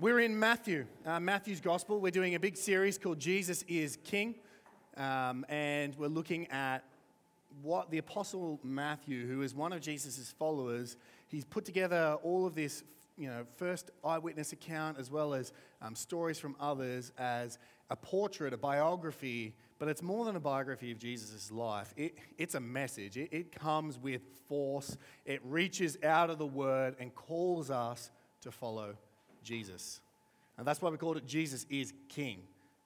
We're in Matthew, uh, Matthew's Gospel. We're doing a big series called Jesus is King. Um, and we're looking at what the Apostle Matthew, who is one of Jesus' followers, he's put together all of this, you know, first eyewitness account as well as um, stories from others as a portrait, a biography, but it's more than a biography of Jesus' life. It, it's a message. It, it comes with force. It reaches out of the Word and calls us to follow Jesus. And that's why we called it Jesus is King.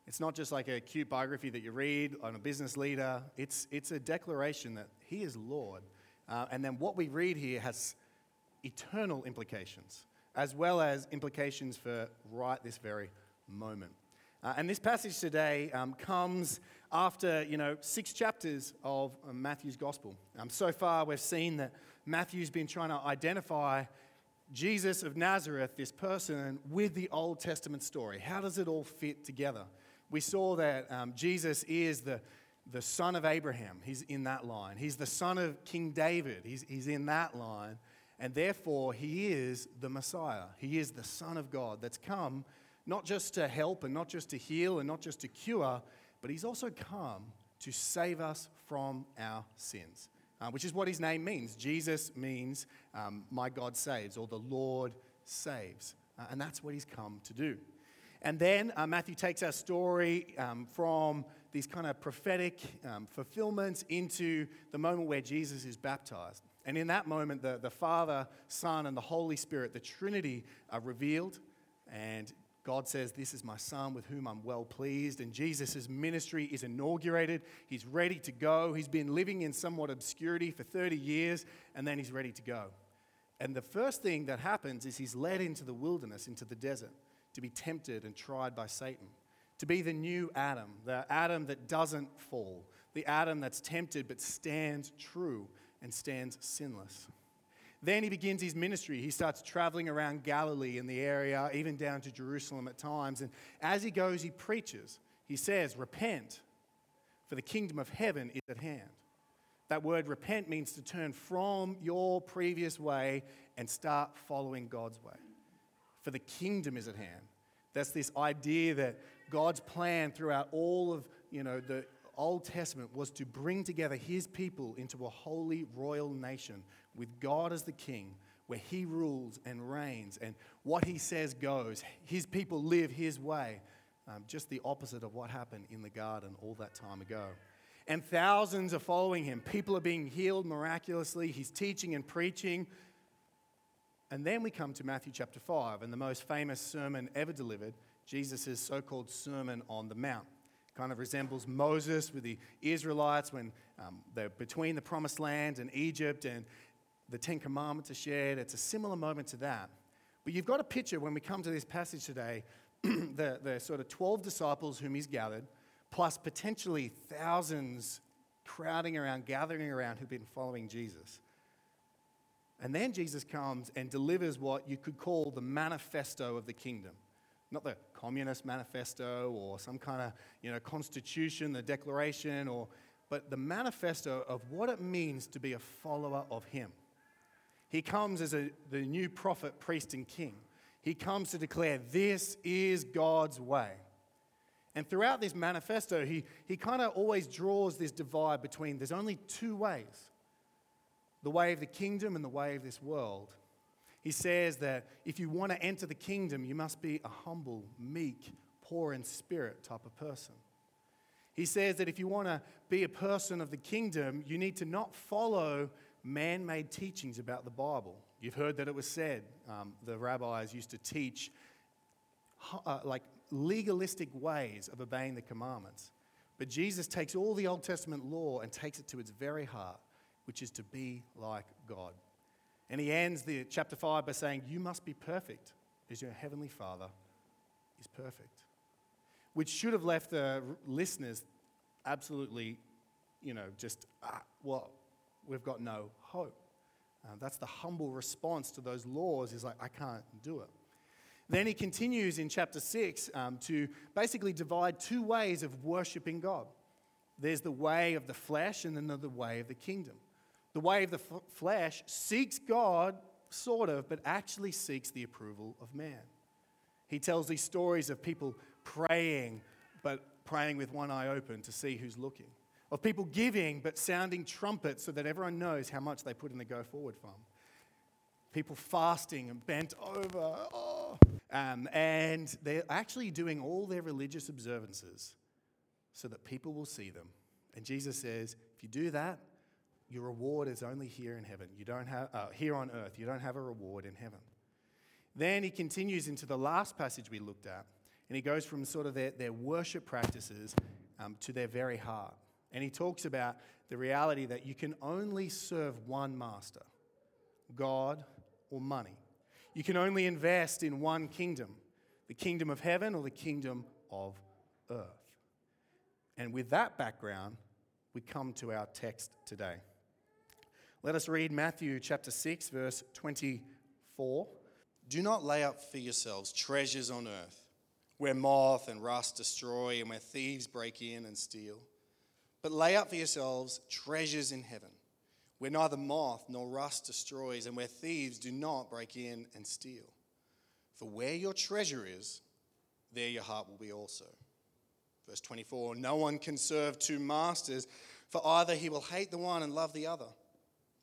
It's not just like a cute biography that you read on a business leader, it's, it's a declaration that He is Lord. Uh, and then what we read here has eternal implications, as well as implications for right this very moment. Uh, and this passage today um, comes after, you know, six chapters of Matthew's gospel. Um, so far, we've seen that Matthew's been trying to identify Jesus of Nazareth, this person, with the Old Testament story. How does it all fit together? We saw that um, Jesus is the, the son of Abraham. He's in that line. He's the son of King David. He's, he's in that line. And therefore, he is the Messiah. He is the Son of God that's come not just to help and not just to heal and not just to cure, but he's also come to save us from our sins uh, which is what his name means. Jesus means um, my God saves, or the Lord saves. Uh, and that's what he's come to do. And then uh, Matthew takes our story um, from these kind of prophetic um, fulfillments into the moment where Jesus is baptized. And in that moment, the, the Father, Son, and the Holy Spirit, the Trinity, are revealed. And God says, This is my son with whom I'm well pleased. And Jesus' ministry is inaugurated. He's ready to go. He's been living in somewhat obscurity for 30 years, and then he's ready to go. And the first thing that happens is he's led into the wilderness, into the desert, to be tempted and tried by Satan, to be the new Adam, the Adam that doesn't fall, the Adam that's tempted but stands true and stands sinless. Then he begins his ministry. He starts traveling around Galilee in the area, even down to Jerusalem at times. And as he goes, he preaches. He says, Repent, for the kingdom of heaven is at hand. That word repent means to turn from your previous way and start following God's way. For the kingdom is at hand. That's this idea that God's plan throughout all of you know, the Old Testament was to bring together his people into a holy royal nation with God as the king, where he rules and reigns, and what he says goes. His people live his way. Um, just the opposite of what happened in the garden all that time ago. And thousands are following him. People are being healed miraculously. He's teaching and preaching. And then we come to Matthew chapter 5 and the most famous sermon ever delivered, Jesus' so called Sermon on the Mount It kind of resembles Moses with the Israelites when um, they're between the promised land and Egypt and the Ten Commandments are shared. It's a similar moment to that. But you've got a picture when we come to this passage today the, the sort of 12 disciples whom he's gathered, plus potentially thousands crowding around, gathering around who've been following Jesus. And then Jesus comes and delivers what you could call the manifesto of the kingdom not the Communist Manifesto or some kind of you know, constitution, the declaration, or, but the manifesto of what it means to be a follower of Him. He comes as a, the new prophet, priest, and king. He comes to declare, This is God's way. And throughout this manifesto, he, he kind of always draws this divide between there's only two ways the way of the kingdom and the way of this world. He says that if you want to enter the kingdom, you must be a humble, meek, poor in spirit type of person. He says that if you want to be a person of the kingdom, you need to not follow man made teachings about the Bible. You've heard that it was said, um, the rabbis used to teach uh, like legalistic ways of obeying the commandments. But Jesus takes all the Old Testament law and takes it to its very heart, which is to be like God. And he ends the chapter 5 by saying, You must be perfect as your heavenly Father is perfect. Which should have left the listeners absolutely, you know, just, ah, well, we've got no hope. Uh, that's the humble response to those laws is like, I can't do it. Then he continues in chapter 6 um, to basically divide two ways of worshiping God. There's the way of the flesh and then the way of the kingdom. The way of the f- flesh seeks God, sort of, but actually seeks the approval of man. He tells these stories of people praying, but praying with one eye open to see who's looking. Of people giving, but sounding trumpets so that everyone knows how much they put in the go forward fund. People fasting and bent over. Oh. Um, and they're actually doing all their religious observances so that people will see them. And Jesus says, if you do that, your reward is only here in heaven. You don't have uh, here on earth. You don't have a reward in heaven. Then he continues into the last passage we looked at, and he goes from sort of their, their worship practices um, to their very heart. And he talks about the reality that you can only serve one master God or money. You can only invest in one kingdom the kingdom of heaven or the kingdom of earth. And with that background, we come to our text today. Let us read Matthew chapter 6, verse 24. Do not lay up for yourselves treasures on earth, where moth and rust destroy and where thieves break in and steal. But lay up for yourselves treasures in heaven, where neither moth nor rust destroys and where thieves do not break in and steal. For where your treasure is, there your heart will be also. Verse 24 No one can serve two masters, for either he will hate the one and love the other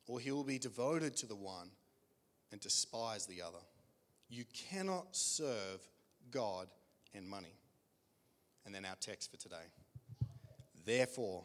or he will be devoted to the one and despise the other. You cannot serve God and money. And then our text for today. Therefore,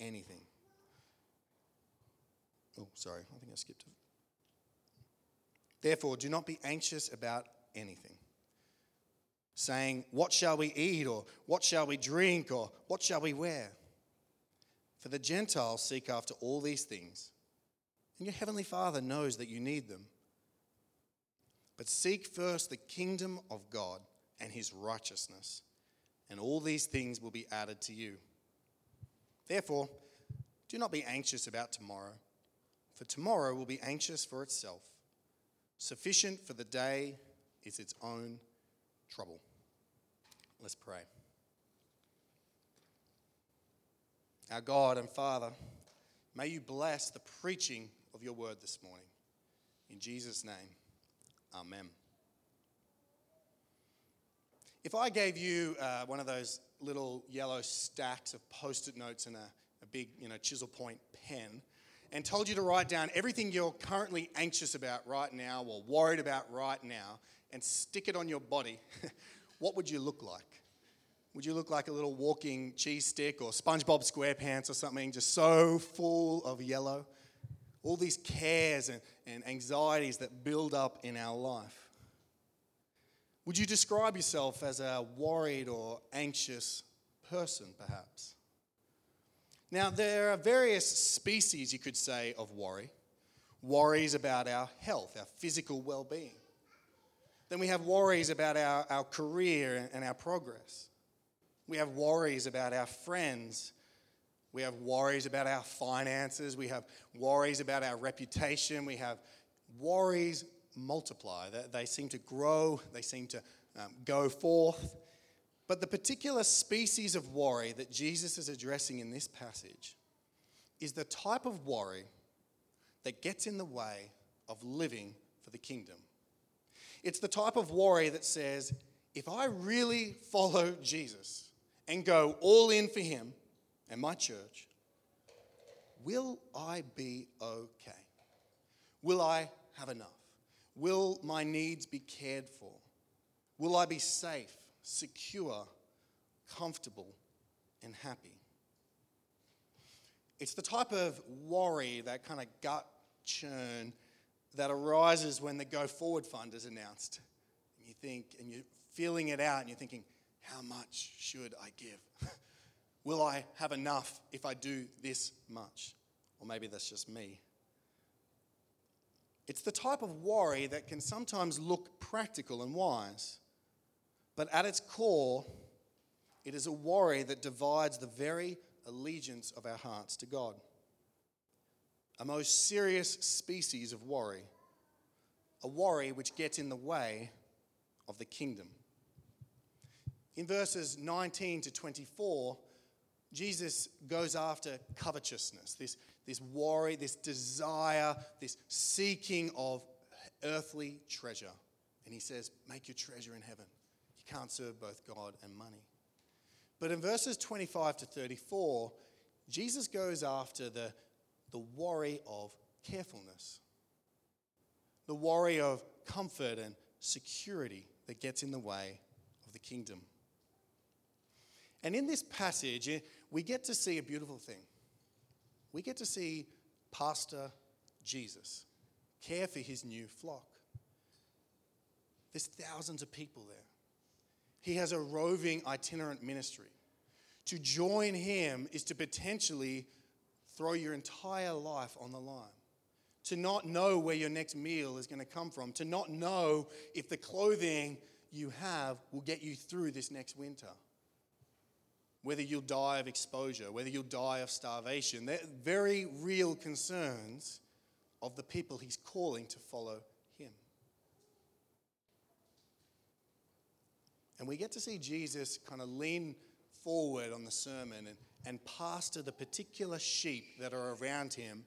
anything. Oh, sorry, I think I skipped it. Therefore, do not be anxious about anything saying, What shall we eat? or What shall we drink? or What shall we wear? For the Gentiles seek after all these things, and your heavenly Father knows that you need them. But seek first the kingdom of God and his righteousness, and all these things will be added to you. Therefore, do not be anxious about tomorrow, for tomorrow will be anxious for itself. Sufficient for the day is its own trouble. Let's pray. Our God and Father, may you bless the preaching of your word this morning. In Jesus' name, amen. If I gave you uh, one of those little yellow stacks of post it notes and a, a big you know, chisel point pen, and told you to write down everything you're currently anxious about right now or worried about right now, and stick it on your body, what would you look like? Would you look like a little walking cheese stick or SpongeBob SquarePants or something, just so full of yellow? All these cares and, and anxieties that build up in our life. Would you describe yourself as a worried or anxious person, perhaps? Now, there are various species, you could say, of worry. Worries about our health, our physical well being. Then we have worries about our, our career and our progress. We have worries about our friends. We have worries about our finances. We have worries about our reputation. We have worries multiply. They, seem to grow, they seem to um, go forth. But the particular species of worry that Jesus is addressing in this passage is the type of worry that gets in the way of living for the kingdom. It's the type of worry that says, if I really follow Jesus and go all in for Him and my church, will I be okay? Will I have enough? Will my needs be cared for? Will I be safe, secure, comfortable, and happy. It's the type of worry, that kind of gut churn that arises when the Go Forward Fund is announced. And you think, and you're feeling it out, and you're thinking, how much should I give? Will I have enough if I do this much? Or maybe that's just me. It's the type of worry that can sometimes look practical and wise, but at its core, it is a worry that divides the very allegiance of our hearts to God. A most serious species of worry, a worry which gets in the way of the kingdom. In verses 19 to 24, Jesus goes after covetousness, this, this worry, this desire, this seeking of earthly treasure. And he says, Make your treasure in heaven. You can't serve both God and money. But in verses 25 to 34, Jesus goes after the, the worry of carefulness, the worry of comfort and security that gets in the way of the kingdom. And in this passage, eh, we get to see a beautiful thing. We get to see Pastor Jesus care for his new flock. There's thousands of people there. He has a roving itinerant ministry. To join him is to potentially throw your entire life on the line. To not know where your next meal is going to come from. To not know if the clothing you have will get you through this next winter whether you'll die of exposure, whether you'll die of starvation. They're very real concerns of the people he's calling to follow him. And we get to see Jesus kind of lean forward on the sermon and, and pastor the particular sheep that are around him.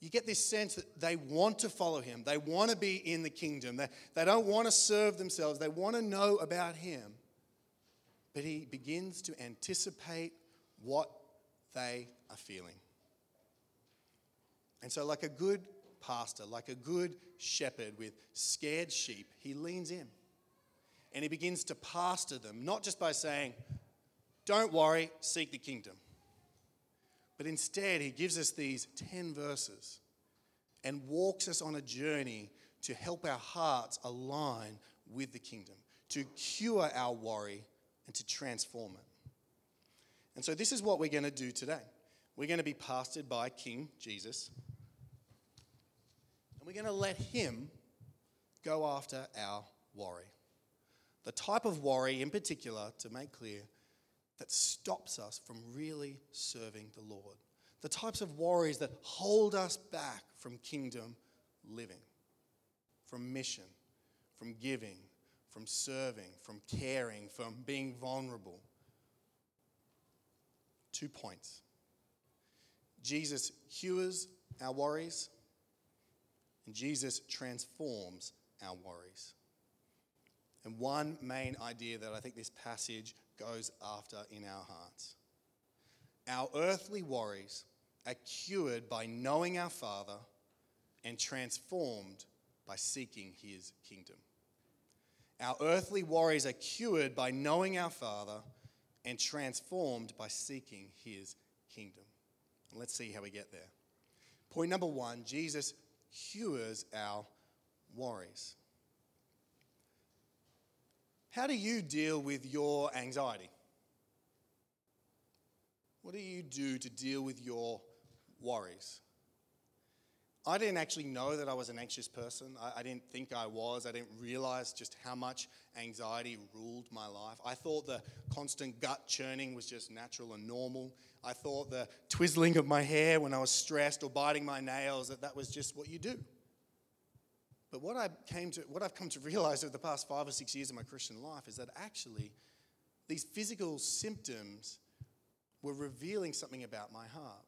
You get this sense that they want to follow him. They want to be in the kingdom. They, they don't want to serve themselves. They want to know about him but he begins to anticipate what they are feeling. And so, like a good pastor, like a good shepherd with scared sheep, he leans in and he begins to pastor them, not just by saying, Don't worry, seek the kingdom. But instead, he gives us these 10 verses and walks us on a journey to help our hearts align with the kingdom, to cure our worry and to transform it. And so, this is what we're going to do today. We're going to be pastored by King Jesus, and we're going to let Him go after our worry. The type of worry, in particular, to make clear, that stops us from really serving the Lord. The types of worries that hold us back from kingdom living, from mission, from giving, from serving, from caring, from being vulnerable. Two points Jesus cures our worries, and Jesus transforms our worries. And one main idea that I think this passage goes after in our hearts our earthly worries are cured by knowing our Father and transformed by seeking his kingdom. Our earthly worries are cured by knowing our Father and transformed by seeking his kingdom. And let's see how we get there. Point number one Jesus cures our worries. How do you deal with your anxiety? What do you do to deal with your worries? I didn't actually know that I was an anxious person. I, I, didn't think I was. I didn't realize just how much anxiety ruled my life. I thought the constant gut churning was just natural and normal. I thought the twizzling of my hair when I was stressed or biting my nails, that that was just what you do. But what, I came to, what I've come to realize over the past five or six years of my Christian life is that actually these physical symptoms were revealing something about my heart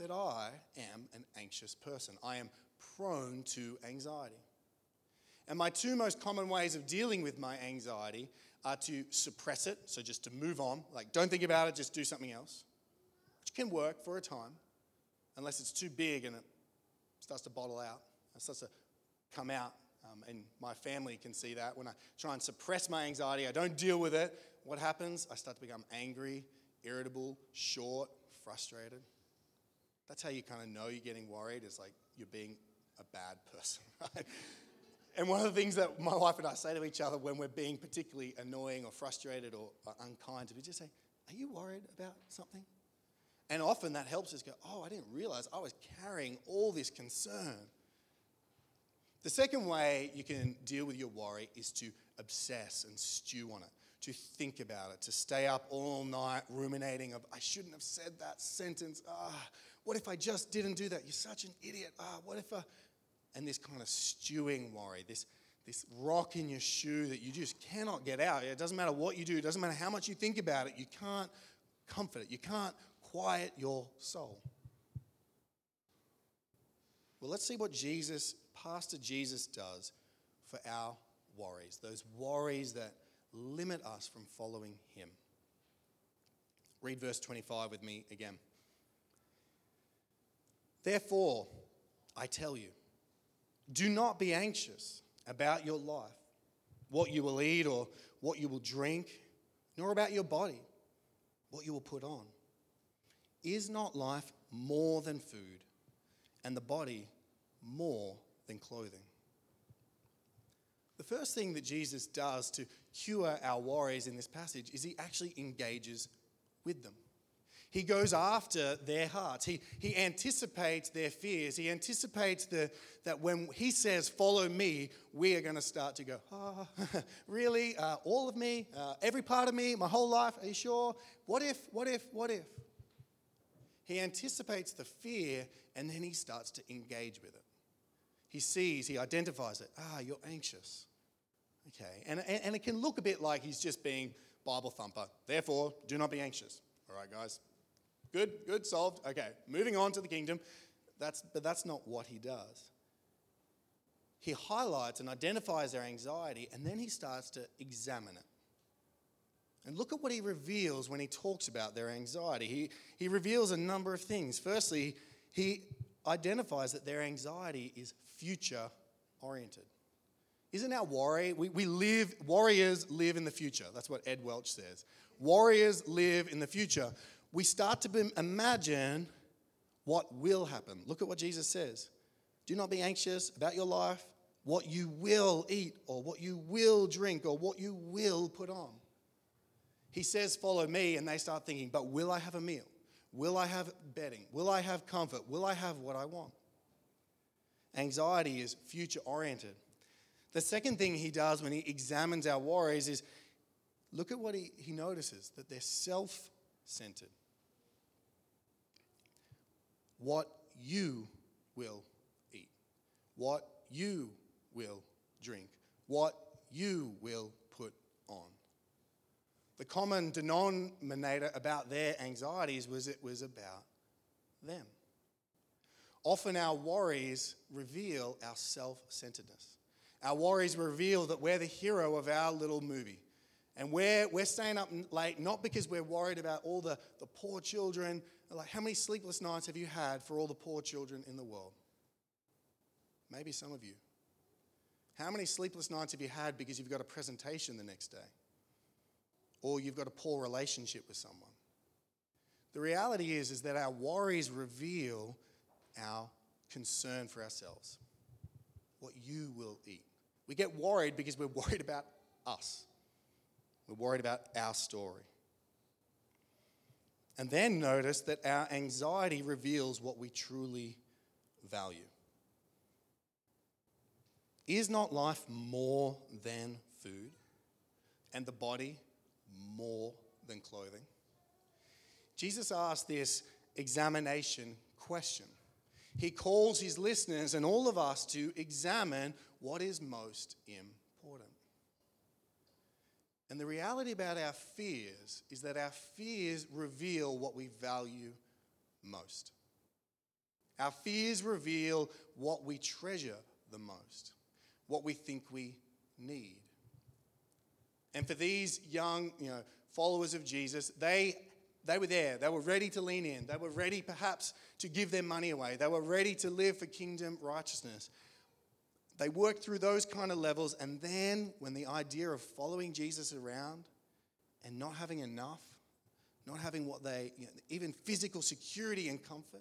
that I am an anxious person. I am prone to anxiety. And my two most common ways of dealing with my anxiety are to suppress it, so just to move on, like don't think about it, just do something else, which can work for a time, unless it's too big and it starts to bottle out, it starts to come out Um, and my family can see that. When I try and suppress my anxiety, I don't deal with it. What happens? I start to become angry, irritable, short, frustrated. That's how you kind of know you're getting worried, is like you're being a bad person, right? And one of the things that my wife and I say to each other when we're being particularly annoying or frustrated or unkind, we just say, Are you worried about something? And often that helps us go, Oh, I didn't realize I was carrying all this concern. The second way you can deal with your worry is to obsess and stew on it, to think about it, to stay up all night ruminating of, I shouldn't have said that sentence. Ah, what if I just didn't do that? You're such an idiot. Ah, what if I... And this kind of stewing worry, this, this rock in your shoe that you just cannot get out. It doesn't matter what you do, it doesn't matter how much you think about it, you can't comfort it, you can't quiet your soul. Well, let's see what Jesus, Pastor Jesus, does for our worries, those worries that limit us from following Him. Read verse 25 with me again. Therefore, I tell you, do not be anxious about your life, what you will eat or what you will drink, nor about your body, what you will put on. Is not life more than food, and the body more than clothing? The first thing that Jesus does to cure our worries in this passage is he actually engages with them. He goes after their hearts. He, he anticipates their fears. He anticipates the, that when he says, Follow me, we are going to start to go, Oh, really? Uh, all of me? Uh, every part of me? My whole life? Are you sure? What if? What if? What if? He anticipates the fear and then he starts to engage with it. He sees, he identifies it. Ah, you're anxious. Okay. And, and, and it can look a bit like he's just being Bible thumper. Therefore, do not be anxious. All right, guys, Good, good, solved. Okay, moving on to the kingdom. That's, but that's not what he does. He highlights and identifies their anxiety, and then he starts to examine it. And look at what he reveals when he talks about their anxiety. He, he reveals a number of things. Firstly, he identifies that their anxiety is future oriented. Isn't our worry? We, we live, warriors live in the future. That's what Ed Welch says. Warriors live in the future we start to imagine what will happen. Look at what Jesus says. Do not be anxious about your life, what you will eat, or what you will drink, or what you will put on. He says, Follow me, and they start thinking, But will I have a meal? Will I have bedding? Will I have comfort? Will I have what I want? Anxiety is future oriented. The second thing he does when he examines our worries is look at what he, he notices that they're self centered what you will eat, what you will drink, what you will put on. The common denominator about their anxieties was it was about them. Often our worries reveal our self centeredness. Our worries reveal that we're the hero of our little movie. And we're, we're staying up late not because we're worried about all the, the poor children like, how many sleepless nights have you had for all the poor children in the world? Maybe some of you. How many sleepless nights have you had because you've got a presentation the next day? Or you've got a poor relationship with someone? The reality is, is that our worries reveal our concern for ourselves. What you will eat. We get worried because we're worried about us. We're worried about our story. And then notice that our anxiety reveals what we truly value. Is not life more than food, and the body more than clothing? Jesus asked this examination question. He calls his listeners and all of us to examine what is most important. And the reality about our fears is that our fears reveal what we value most. Our fears reveal what we treasure the most, what we think we need. And for these young, you know, followers of Jesus, they they were there. They were ready to lean in. They were ready perhaps to give their money away. They were ready to live for kingdom righteousness. They work through those kind of levels, and then when the idea of following Jesus around and not having enough, not having what they, you know, even physical security and comfort,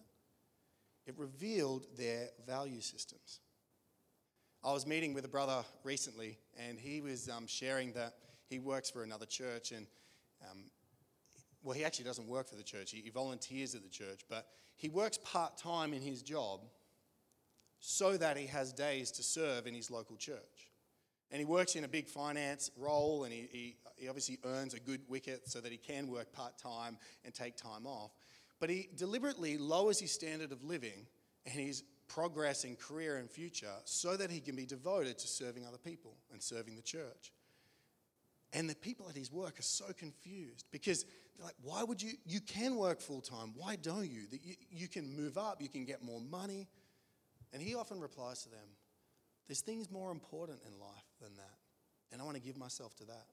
it revealed their value systems. I was meeting with a brother recently, and he was um, sharing that he works for another church, and um, well, he actually doesn't work for the church. He, he volunteers at the church, but he works part time in his job so that he has days to serve in his local church. And he works in a big finance role, and he, he, he obviously earns a good wicket so that he can work part time and take time off. But he deliberately lowers his standard of living and his progress in career and future so that he can be devoted to serving other people and serving the church. And the people at his work are so confused because they're like, why would you? You can work full time. Why don't you? That you, you can move up, you can get more money. And he often replies to them, there's things more important in life than that. And I want to give myself to that.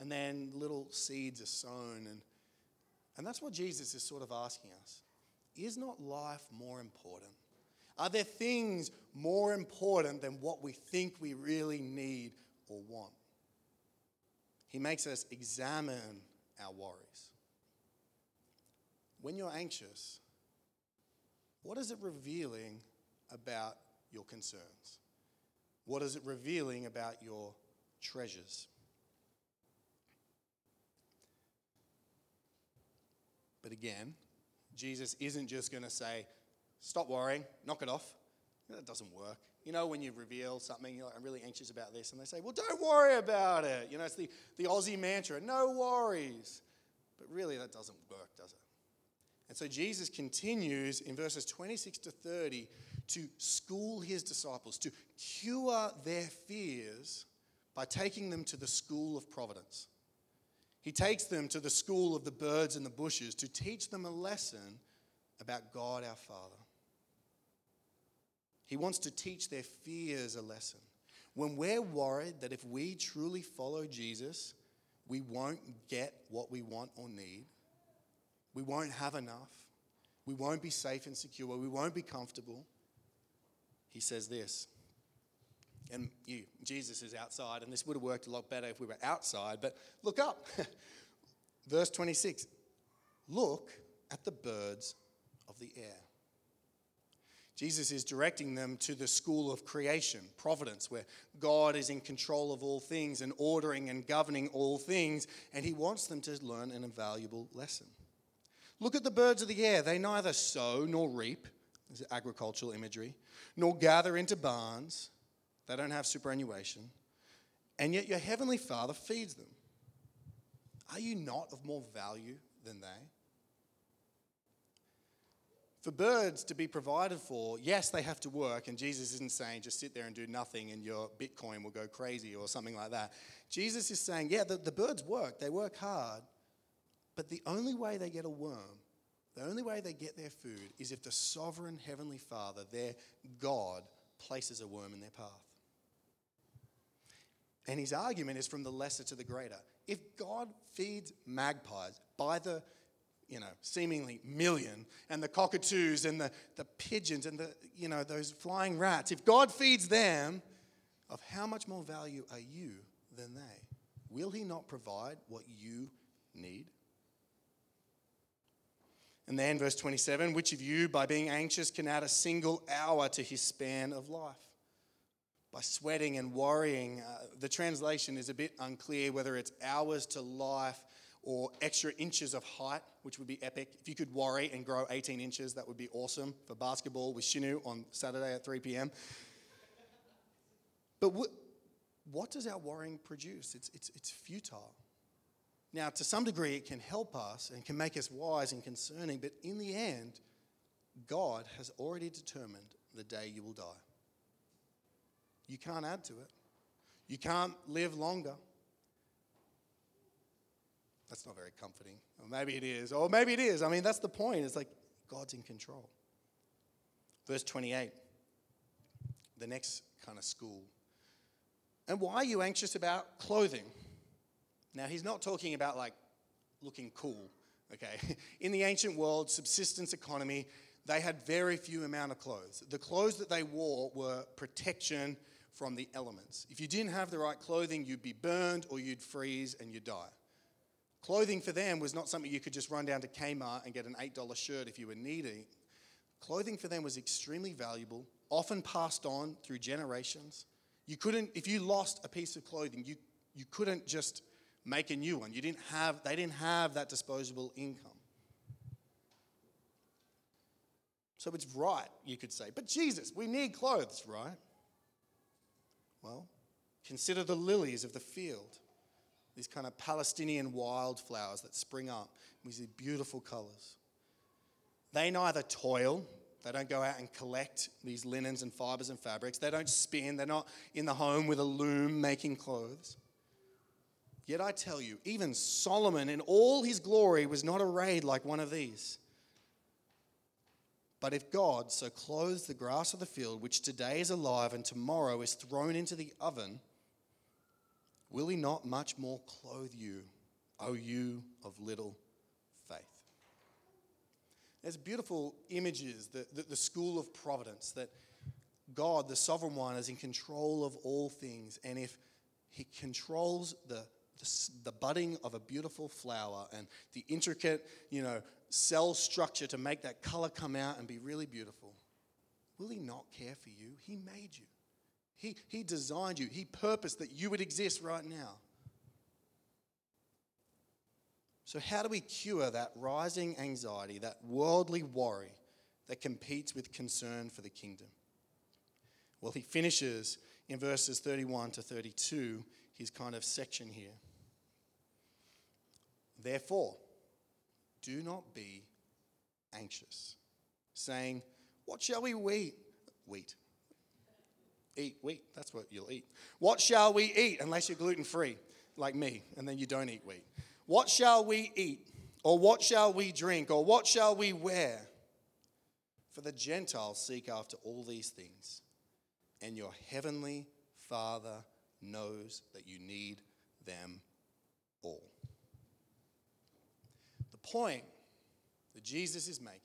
And then little seeds are sown. And, and that's what Jesus is sort of asking us. Is not life more important? Are there things more important than what we think we really need or want? He makes us examine our worries. When you're anxious, what is it revealing about your concerns? What is it revealing about your treasures? But again, Jesus isn't just going to say, stop worrying, knock it off. That doesn't work. You know, when you reveal something, you're like, I'm really anxious about this, and they say, Well, don't worry about it. You know, it's the, the Aussie mantra, no worries. But really, that doesn't work, does it? And so Jesus continues in verses 26 to 30 to school his disciples, to cure their fears by taking them to the school of providence. He takes them to the school of the birds and the bushes to teach them a lesson about God our Father. He wants to teach their fears a lesson. When we're worried that if we truly follow Jesus, we won't get what we want or need, we won't have enough, we won't be safe and secure, we won't be comfortable, he says this. And you, Jesus is outside, and this would have worked a lot better if we were outside, but look up. Verse 26 Look at the birds of the air. Jesus is directing them to the school of creation, providence, where God is in control of all things and ordering and governing all things, and he wants them to learn an invaluable lesson. Look at the birds of the air. They neither sow nor reap, this is agricultural imagery, nor gather into barns. They don't have superannuation. And yet your heavenly Father feeds them. Are you not of more value than they? For birds to be provided for, yes, they have to work, and Jesus isn't saying just sit there and do nothing and your Bitcoin will go crazy or something like that. Jesus is saying, yeah, the, the birds work, they work hard, but the only way they get a worm, the only way they get their food is if the sovereign Heavenly Father, their God, places a worm in their path. And his argument is from the lesser to the greater. If God feeds magpies by the you know, seemingly million, and the cockatoos and the, the pigeons and the, you know, those flying rats, if God feeds them, of how much more value are you than they? Will He not provide what you need? And then, verse 27 which of you, by being anxious, can add a single hour to his span of life? By sweating and worrying, uh, the translation is a bit unclear whether it's hours to life or extra inches of height, which would be epic. If you could worry and grow 18 inches, that would be awesome for basketball with Shinu on Saturday at 3 p.m. But what, what does our worrying produce? It's, it's, it's futile. Now, to some degree, it can help us and can make us wise and concerning, but in the end, God has already determined the day you will die. You can't add to it. You can't live longer. That's not very comforting. Or maybe it is. Or maybe it is. I mean, that's the point. It's like God's in control. Verse 28, the next kind of school. And why are you anxious about clothing? Now, he's not talking about like looking cool, okay? In the ancient world, subsistence economy, they had very few amount of clothes. The clothes that they wore were protection from the elements. If you didn't have the right clothing, you'd be burned or you'd freeze and you'd die. Clothing for them was not something you could just run down to Kmart and get an $8 shirt if you were needy. Clothing for them was extremely valuable, often passed on through generations. You couldn't, if you lost a piece of clothing, you, you couldn't just make a new one. You didn't have, they didn't have that disposable income. So it's right, you could say. But Jesus, we need clothes, right? Well, consider the lilies of the field, these kind of Palestinian wildflowers that spring up with these beautiful colors. They neither toil, they don't go out and collect these linens and fibers and fabrics, they don't spin, they're not in the home with a loom making clothes. Yet I tell you, even Solomon in all his glory was not arrayed like one of these. But if God so clothes the grass of the field, which today is alive and tomorrow is thrown into the oven, will he not much more clothe you, O you of little faith? There's beautiful images, the, the, the school of providence, that God, the sovereign one, is in control of all things. And if he controls the the, budding of a beautiful flower and the intricate, you know, cell structure to make that color come out and be really beautiful. Will He not care for you? He made you. He, he designed you. He purposed that you would exist right now. So, how do we cure that rising anxiety, that worldly worry that competes with concern for the kingdom? Well, he finishes in verses 31 to 32 his kind of section here. Therefore, do not be anxious, saying, What shall we eat? Wheat. Eat wheat. That's what you'll eat. What shall we eat? Unless you're gluten free, like me, and then you don't eat wheat. What shall we eat? Or what shall we drink? Or what shall we wear? For the Gentiles seek after all these things, and your heavenly Father knows that you need them all The point that Jesus is making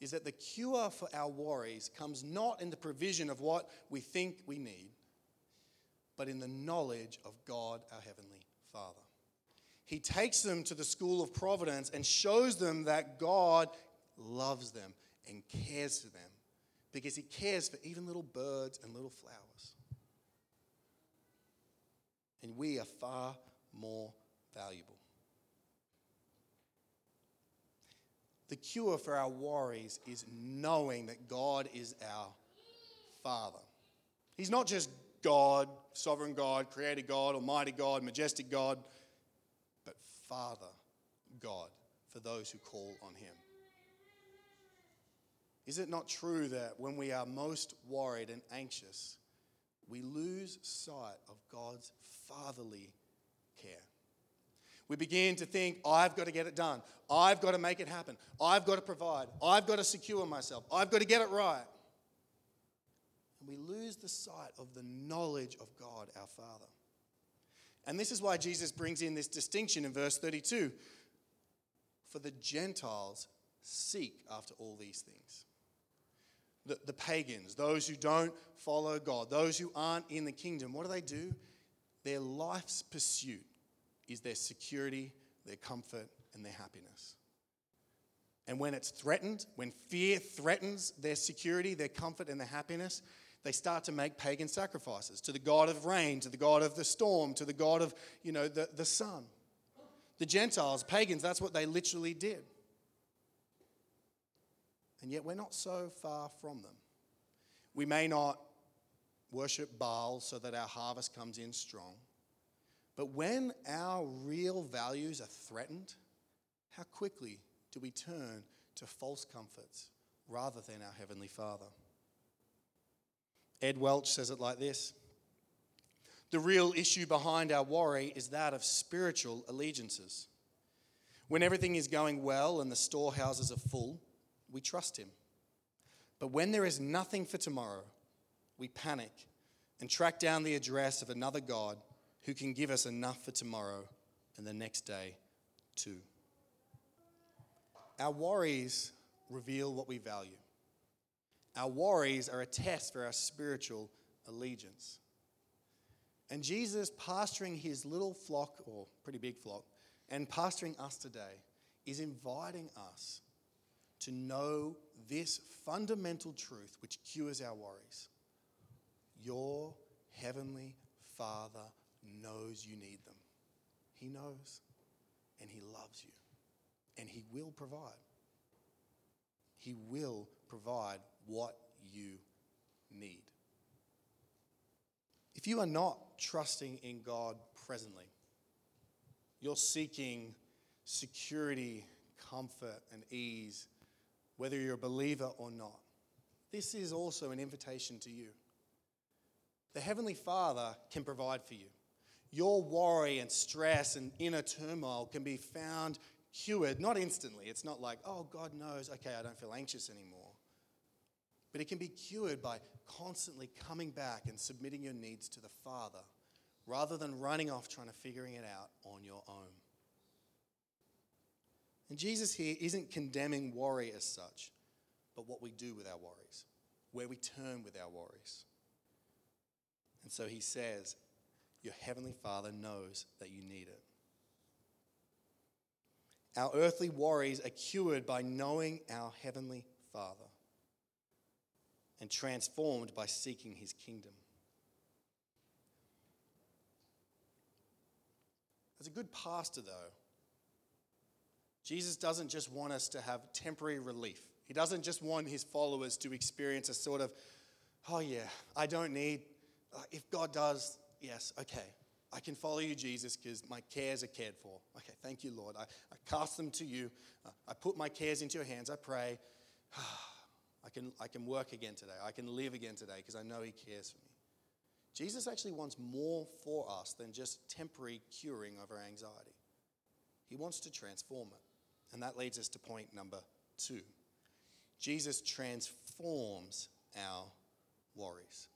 is that the cure for our worries comes not in the provision of what we think we need, but in the knowledge of God, our Heavenly Father. He takes them to the school of providence and shows them that God loves them and cares for them because He cares for even little birds and little flowers. And we are far more valuable. The cure for our worries is knowing that God is our Father. He's not just God, sovereign God, creator God, almighty God, majestic God, but Father God for those who call on Him. Is it not true that when we are most worried and anxious, we lose sight of God's fatherly care? We begin to think, I've got to get it done. I've got to make it happen. I've got to provide. I've got to secure myself. I've got to get it right. And we lose the sight of the knowledge of God, our Father. And this is why Jesus brings in this distinction in verse 32 for the Gentiles seek after all these things. The, the pagans, those who don't follow God, those who aren't in the kingdom, what do they do? Their life's pursuit is their security, their comfort, and their happiness. And when it's threatened, when fear threatens their security, their comfort, and their happiness, they start to make pagan sacrifices to the god of rain, to the god of the storm, to the god of, you know, the, the sun. The Gentiles, pagans, that's what they literally did. And yet we're not so far from them. We may not worship Baal so that our harvest comes in strong. But when our real values are threatened, how quickly do we turn to false comforts rather than our Heavenly Father? Ed Welch says it like this The real issue behind our worry is that of spiritual allegiances. When everything is going well and the storehouses are full, we trust Him. But when there is nothing for tomorrow, we panic and track down the address of another God who can give us enough for tomorrow and the next day too. Our worries reveal what we value. Our worries are a test for our spiritual allegiance. And Jesus, pastoring his little flock, or pretty big flock, and pastoring us today, is inviting us to know this fundamental truth which cures our worries. Your heavenly Father knows you need them. He knows, and He loves you, and He will provide. He will provide what you need. If you are not trusting in God presently, you're seeking security, comfort, and ease, whether you're a believer or not. This is also an invitation to you. The Heavenly Father can provide for you. Your worry and stress and inner turmoil can be found cured, not instantly. It's not like, oh, God knows, okay, I don't feel anxious anymore. But it can be cured by constantly coming back and submitting your needs to the Father rather than running off trying to figuring it out on your own. And Jesus here isn't condemning worry as such, but what we do with our worries, where we turn with our worries. And so he says, Your heavenly Father knows that you need it. Our earthly worries are cured by knowing our heavenly Father and transformed by seeking his kingdom. As a good pastor, though, Jesus doesn't just want us to have temporary relief. He doesn't just want his followers to experience a sort of, oh yeah, I don't need, uh, if God does, yes, okay, I can follow you, Jesus, because my cares are cared for. Okay, thank you, Lord. I, I cast them to you. Uh, I put my cares into your hands. I pray. I can, I can work again today. I can live again today because I know He cares for me. Jesus actually wants more for us than just temporary curing of our anxiety. He wants to transform it. And that leads us to point number two Jesus transforms our worries.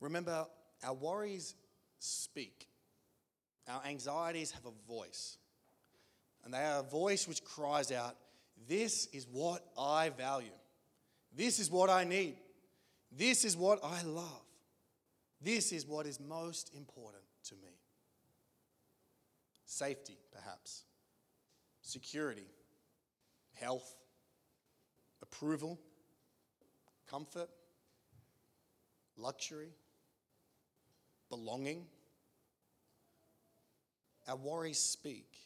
Remember, our worries speak, our anxieties have a voice. And they are a voice which cries out, This is what I value. This is what I need. This is what I love. This is what is most important to me. Safety, perhaps, security, health, approval, comfort, luxury, belonging. Our worries speak.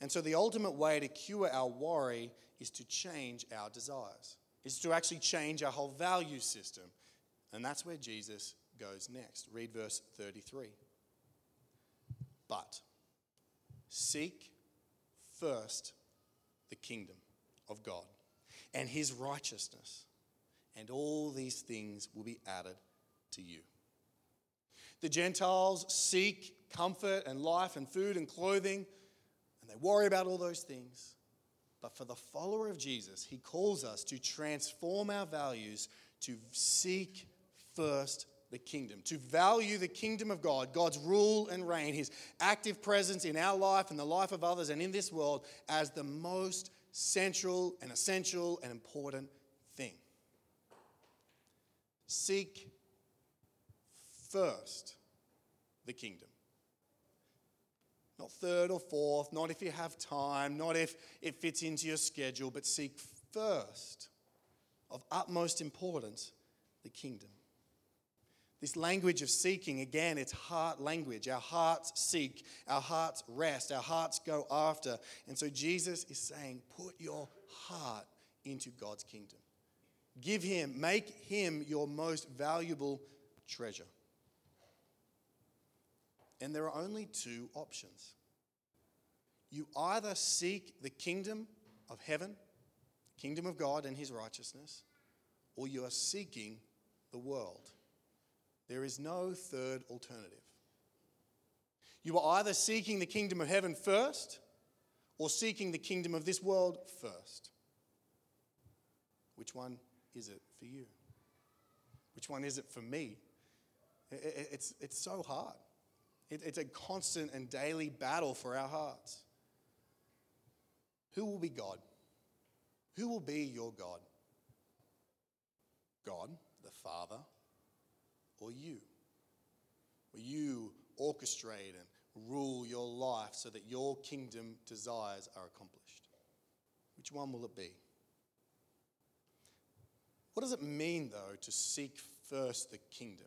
And so, the ultimate way to cure our worry is to change our desires, is to actually change our whole value system. And that's where Jesus goes next. Read verse 33. But seek first the kingdom of God and his righteousness, and all these things will be added to you. The Gentiles seek comfort and life and food and clothing, and they worry about all those things. But for the follower of Jesus, he calls us to transform our values to seek first the kingdom, to value the kingdom of God, God's rule and reign, his active presence in our life and the life of others and in this world as the most central and essential and important thing. Seek first the kingdom. Not third or fourth, not if you have time, not if it fits into your schedule, but seek first, of utmost importance, the kingdom. This language of seeking, again, it's heart language. Our hearts seek, our hearts rest, our hearts go after. And so Jesus is saying, put your heart into God's kingdom. Give Him, make Him your most valuable treasure. And there are only two options. You either seek the kingdom of heaven, kingdom of God and his righteousness, or you are seeking the world. There is no third alternative. You are either seeking the kingdom of heaven first or seeking the kingdom of this world first. Which one is it for you? Which one is it for me? It's, it's so hard. It's a constant and daily battle for our hearts. who will be God? Who will be your God? God, the Father, or you? Will you orchestrate and rule your life so that your kingdom desires are accomplished? Which one will it be? What does it mean, though, to seek first the kingdom?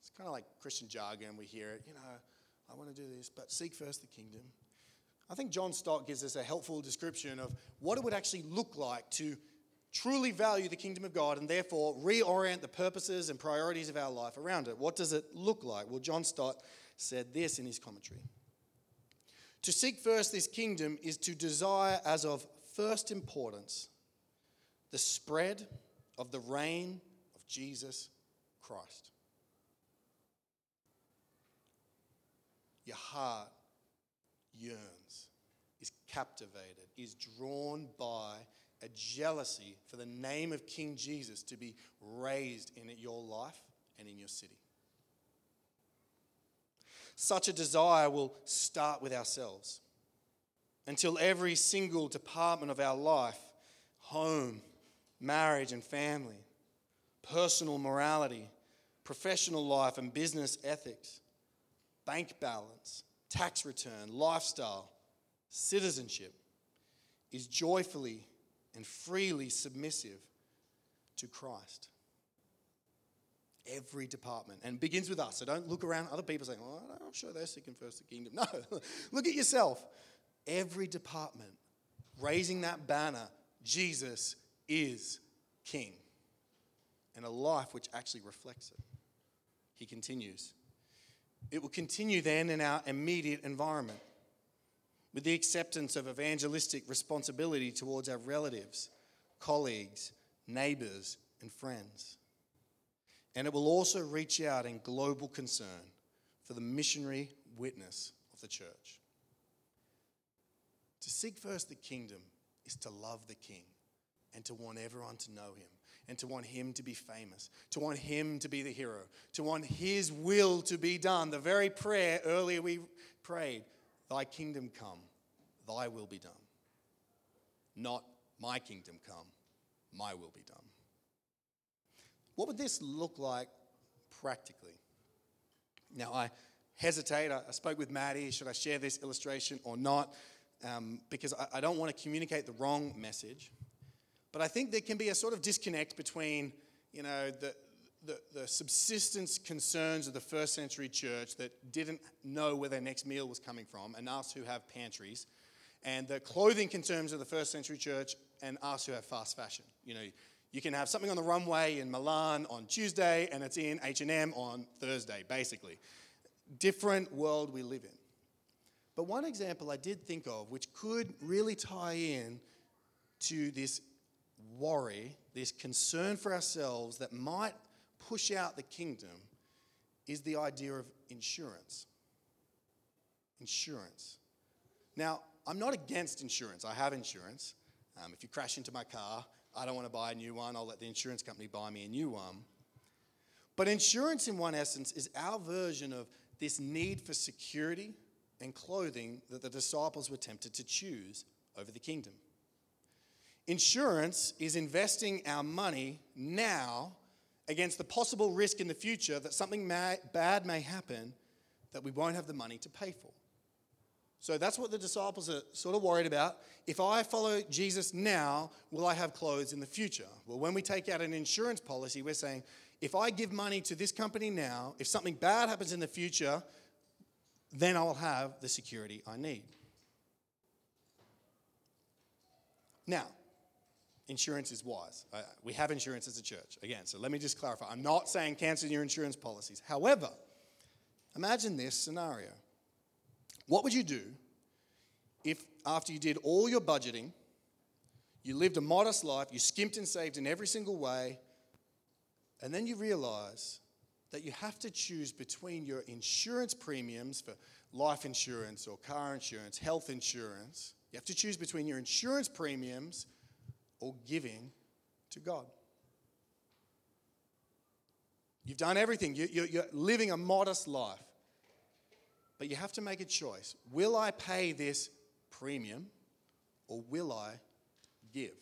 It's kind of like Christian jargon. We hear it, you know, I want to do this, but seek first the kingdom. I think John Stott gives us a helpful description of what it would actually look like to truly value the kingdom of God and therefore reorient the purposes and priorities of our life around it. What does it look like? Well, John Stott said this in his commentary To seek first this kingdom is to desire as of first importance the spread of the reign of Jesus Christ. Your heart yearns, is captivated, is drawn by a jealousy for the name of King Jesus to be raised in your life and in your city. Such a desire will start with ourselves until every single department of our life home, marriage and family, personal morality, professional life and business ethics, bank balance, tax return, lifestyle, citizenship is joyfully and freely submissive to Christ. Every department, and begins with us. So don't look around other people saying, "Oh, I'm sure they're seeking first the kingdom." No, look at yourself. Every department raising that banner, Jesus is King, and a life which actually reflects it. He continues. It will continue then in our immediate environment with the acceptance of evangelistic responsibility towards our relatives, colleagues, neighbors, and friends. And it will also reach out in global concern for the missionary witness of the church. To seek first the kingdom is to love the king and to want everyone to know him and to want him to be famous, to want him to be the hero, to want his will to be done. The very prayer earlier we prayed Thy kingdom come, thy will be done. Not my kingdom come, my will be done. What would this look like practically? Now, I hesitate. I spoke with Maddie. Should I share this illustration or not? Um, because I, I don't want to communicate the wrong message. But I think there can be a sort of disconnect between, you know, the, the, the, subsistence concerns of the first century church that didn't know where their next meal was coming from, and us who have pantries, and the clothing concerns of the first century church and us who have fast fashion. You know, you can have something on the runway in Milan on Tuesday, and it's in H&M on Thursday, basically. Different world we live in. But one example I did think of, which could really tie in to this worry, this concern for ourselves that might push out the kingdom is the idea of insurance. Insurance. Now, I'm not against insurance. I have insurance. Um, if you crash into my car, I don't want to buy a new one. I'll let the insurance company buy me a new one. But insurance, in one essence, is our version of this need for security and clothing that the disciples were tempted to choose over the kingdom. Insurance is investing our money now against the possible risk in the future that something may, bad may happen that we won't have the money to pay for. So that's what the disciples are sort of worried about. If I follow Jesus now, will I have clothes in the future? Well, when we take out an insurance policy, we're saying, if I give money to this company now, if something bad happens in the future, then I'll have the security I need. Now, insurance is wise. Uh, we have insurance as a church. Again, so let me just clarify. I'm not saying cancel your insurance policies. However, imagine this scenario. What would you do if, after you did all your budgeting, you lived a modest life, you skimped and saved in every single way, and then you realize that you have to choose between your insurance premiums for life insurance or car insurance, health insurance. You have to choose between your insurance premiums or giving to God. You've done everything, you're living a modest life. But you have to make a choice. Will I pay this premium or will I give?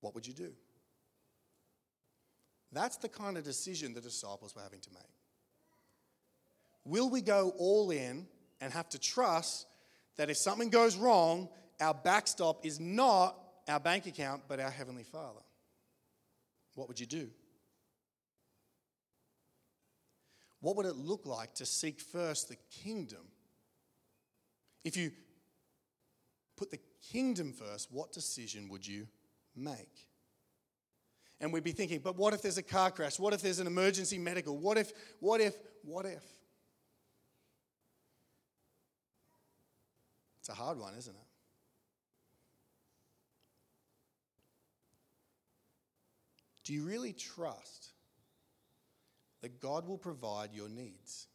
What would you do? That's the kind of decision the disciples were having to make. Will we go all in and have to trust that if something goes wrong, our backstop is not our bank account, but our Heavenly Father? What would you do? What would it look like to seek first the kingdom? If you put the kingdom first, what decision would you make? And we'd be thinking, but what if there's a car crash? What if there's an emergency medical? What if, what if, what if? It's a hard one, isn't it? Do you really trust that God will provide your needs?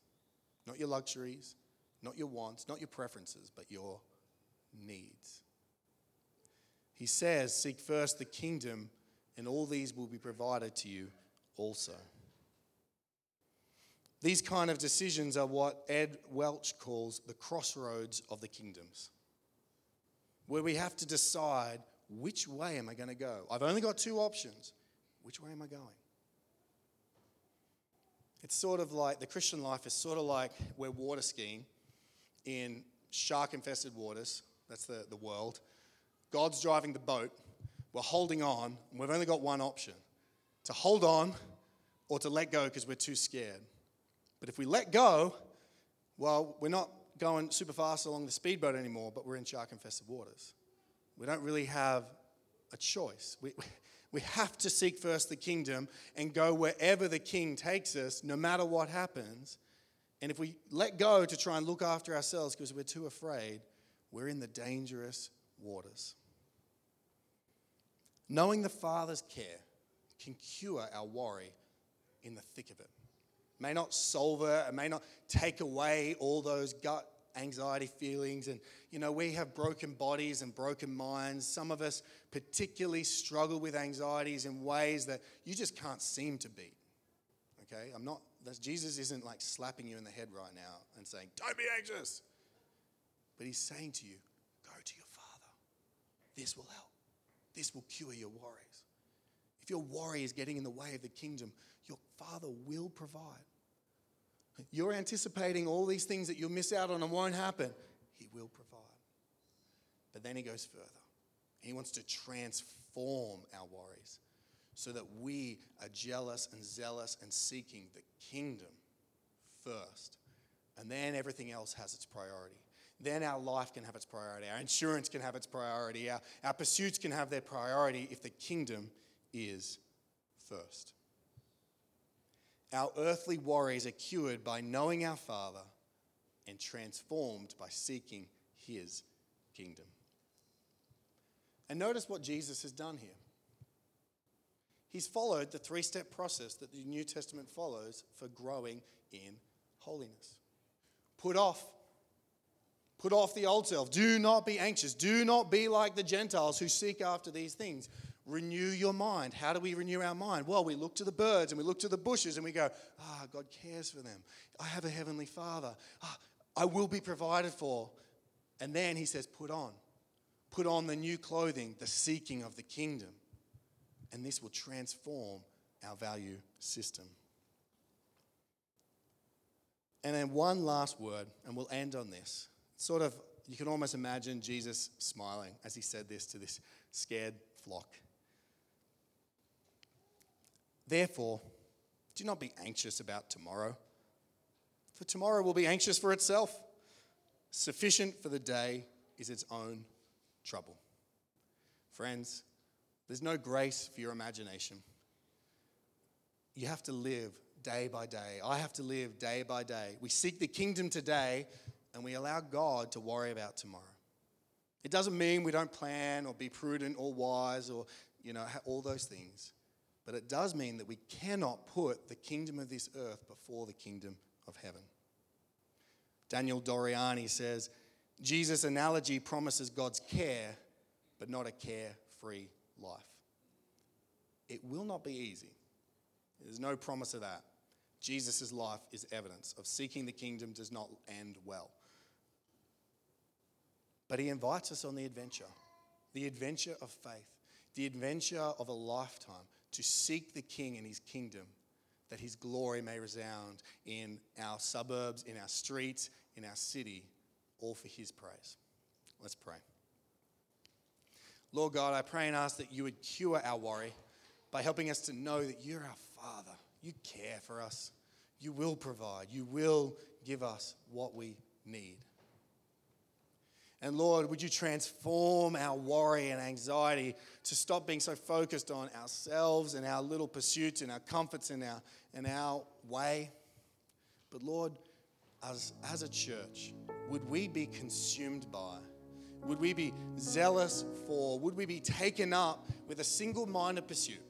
Not your luxuries, not your wants, not your preferences, but your needs. He says, Seek first the kingdom, and all these will be provided to you also. These kind of decisions are what Ed Welch calls the crossroads of the kingdoms, where we have to decide which way am I going to go? I've only got two options. Which way am I going? It's sort of like the Christian life is sort of like we're water skiing in shark infested waters. That's the, the world. God's driving the boat. We're holding on, and we've only got one option to hold on or to let go because we're too scared. But if we let go, well, we're not going super fast along the speedboat anymore, but we're in shark infested waters. We don't really have a choice. We, we have to seek first the kingdom and go wherever the king takes us, no matter what happens. And if we let go to try and look after ourselves because we're too afraid, we're in the dangerous waters. Knowing the Father's care can cure our worry in the thick of it. May not solve it, it may not take away all those gut anxiety feelings. And, you know, we have broken bodies and broken minds. Some of us particularly struggle with anxieties in ways that you just can't seem to beat. Okay? I'm not, Jesus isn't like slapping you in the head right now and saying, don't be anxious. But he's saying to you, go to your Father. This will help. This will cure your worries. If your worry is getting in the way of the kingdom, your Father will provide. You're anticipating all these things that you'll miss out on and won't happen. He will provide. But then he goes further. He wants to transform our worries so that we are jealous and zealous and seeking the kingdom first. And then everything else has its priority. Then our life can have its priority. Our insurance can have its priority. Our, our pursuits can have their priority if the kingdom is first. Our earthly worries are cured by knowing our Father and transformed by seeking His kingdom. And notice what Jesus has done here. He's followed the three step process that the New Testament follows for growing in holiness. Put off. Put off the old self. Do not be anxious. Do not be like the Gentiles who seek after these things. Renew your mind. How do we renew our mind? Well, we look to the birds and we look to the bushes and we go, ah, oh, God cares for them. I have a heavenly Father. Ah, I will be provided for. And then he says, put on. Put on the new clothing, the seeking of the kingdom. And this will transform our value system. And then one last word, and we'll end on this. Sort of, you can almost imagine Jesus smiling as he said this to this scared flock. Therefore, do not be anxious about tomorrow, for tomorrow will be anxious for itself. Sufficient for the day is its own trouble. Friends, there's no grace for your imagination. You have to live day by day. I have to live day by day. We seek the kingdom today and we allow God to worry about tomorrow. It doesn't mean we don't plan or be prudent or wise or, you know, all those things. But it does mean that we cannot put the kingdom of this earth before the kingdom of heaven. Daniel Doriani says Jesus' analogy promises God's care, but not a care free life. It will not be easy. There's no promise of that. Jesus' life is evidence of seeking the kingdom does not end well. But he invites us on the adventure the adventure of faith, the adventure of a lifetime to seek the King and his kingdom, that his glory may resound in our suburbs, in our streets, in our city, all for his praise. Let's pray. Lord God, I pray and ask that you would cure our worry by helping us to know that you're our Father. You care for us. You will provide. You will give us what we need. And Lord, would you transform our worry and anxiety to stop being so focused on ourselves and our little pursuits and our comforts and our, and our way? But Lord, as, as a church, would we be consumed by? Would we be zealous for? Would we be taken up with a single minded pursuit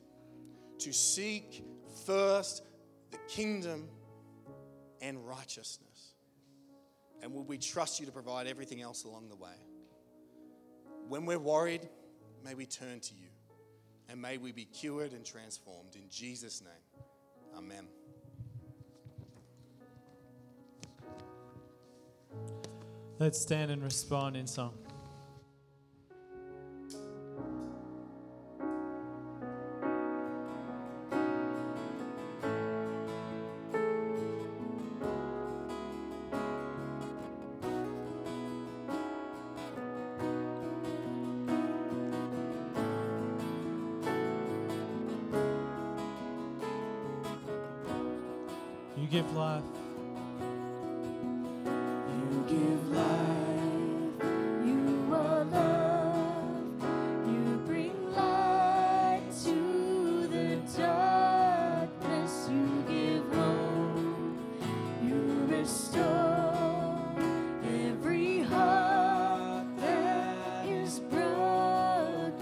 to seek first the kingdom and righteousness? And will we trust you to provide everything else along the way? When we're worried, may we turn to you. And may we be cured and transformed. In Jesus' name, amen. Let's stand and respond in song.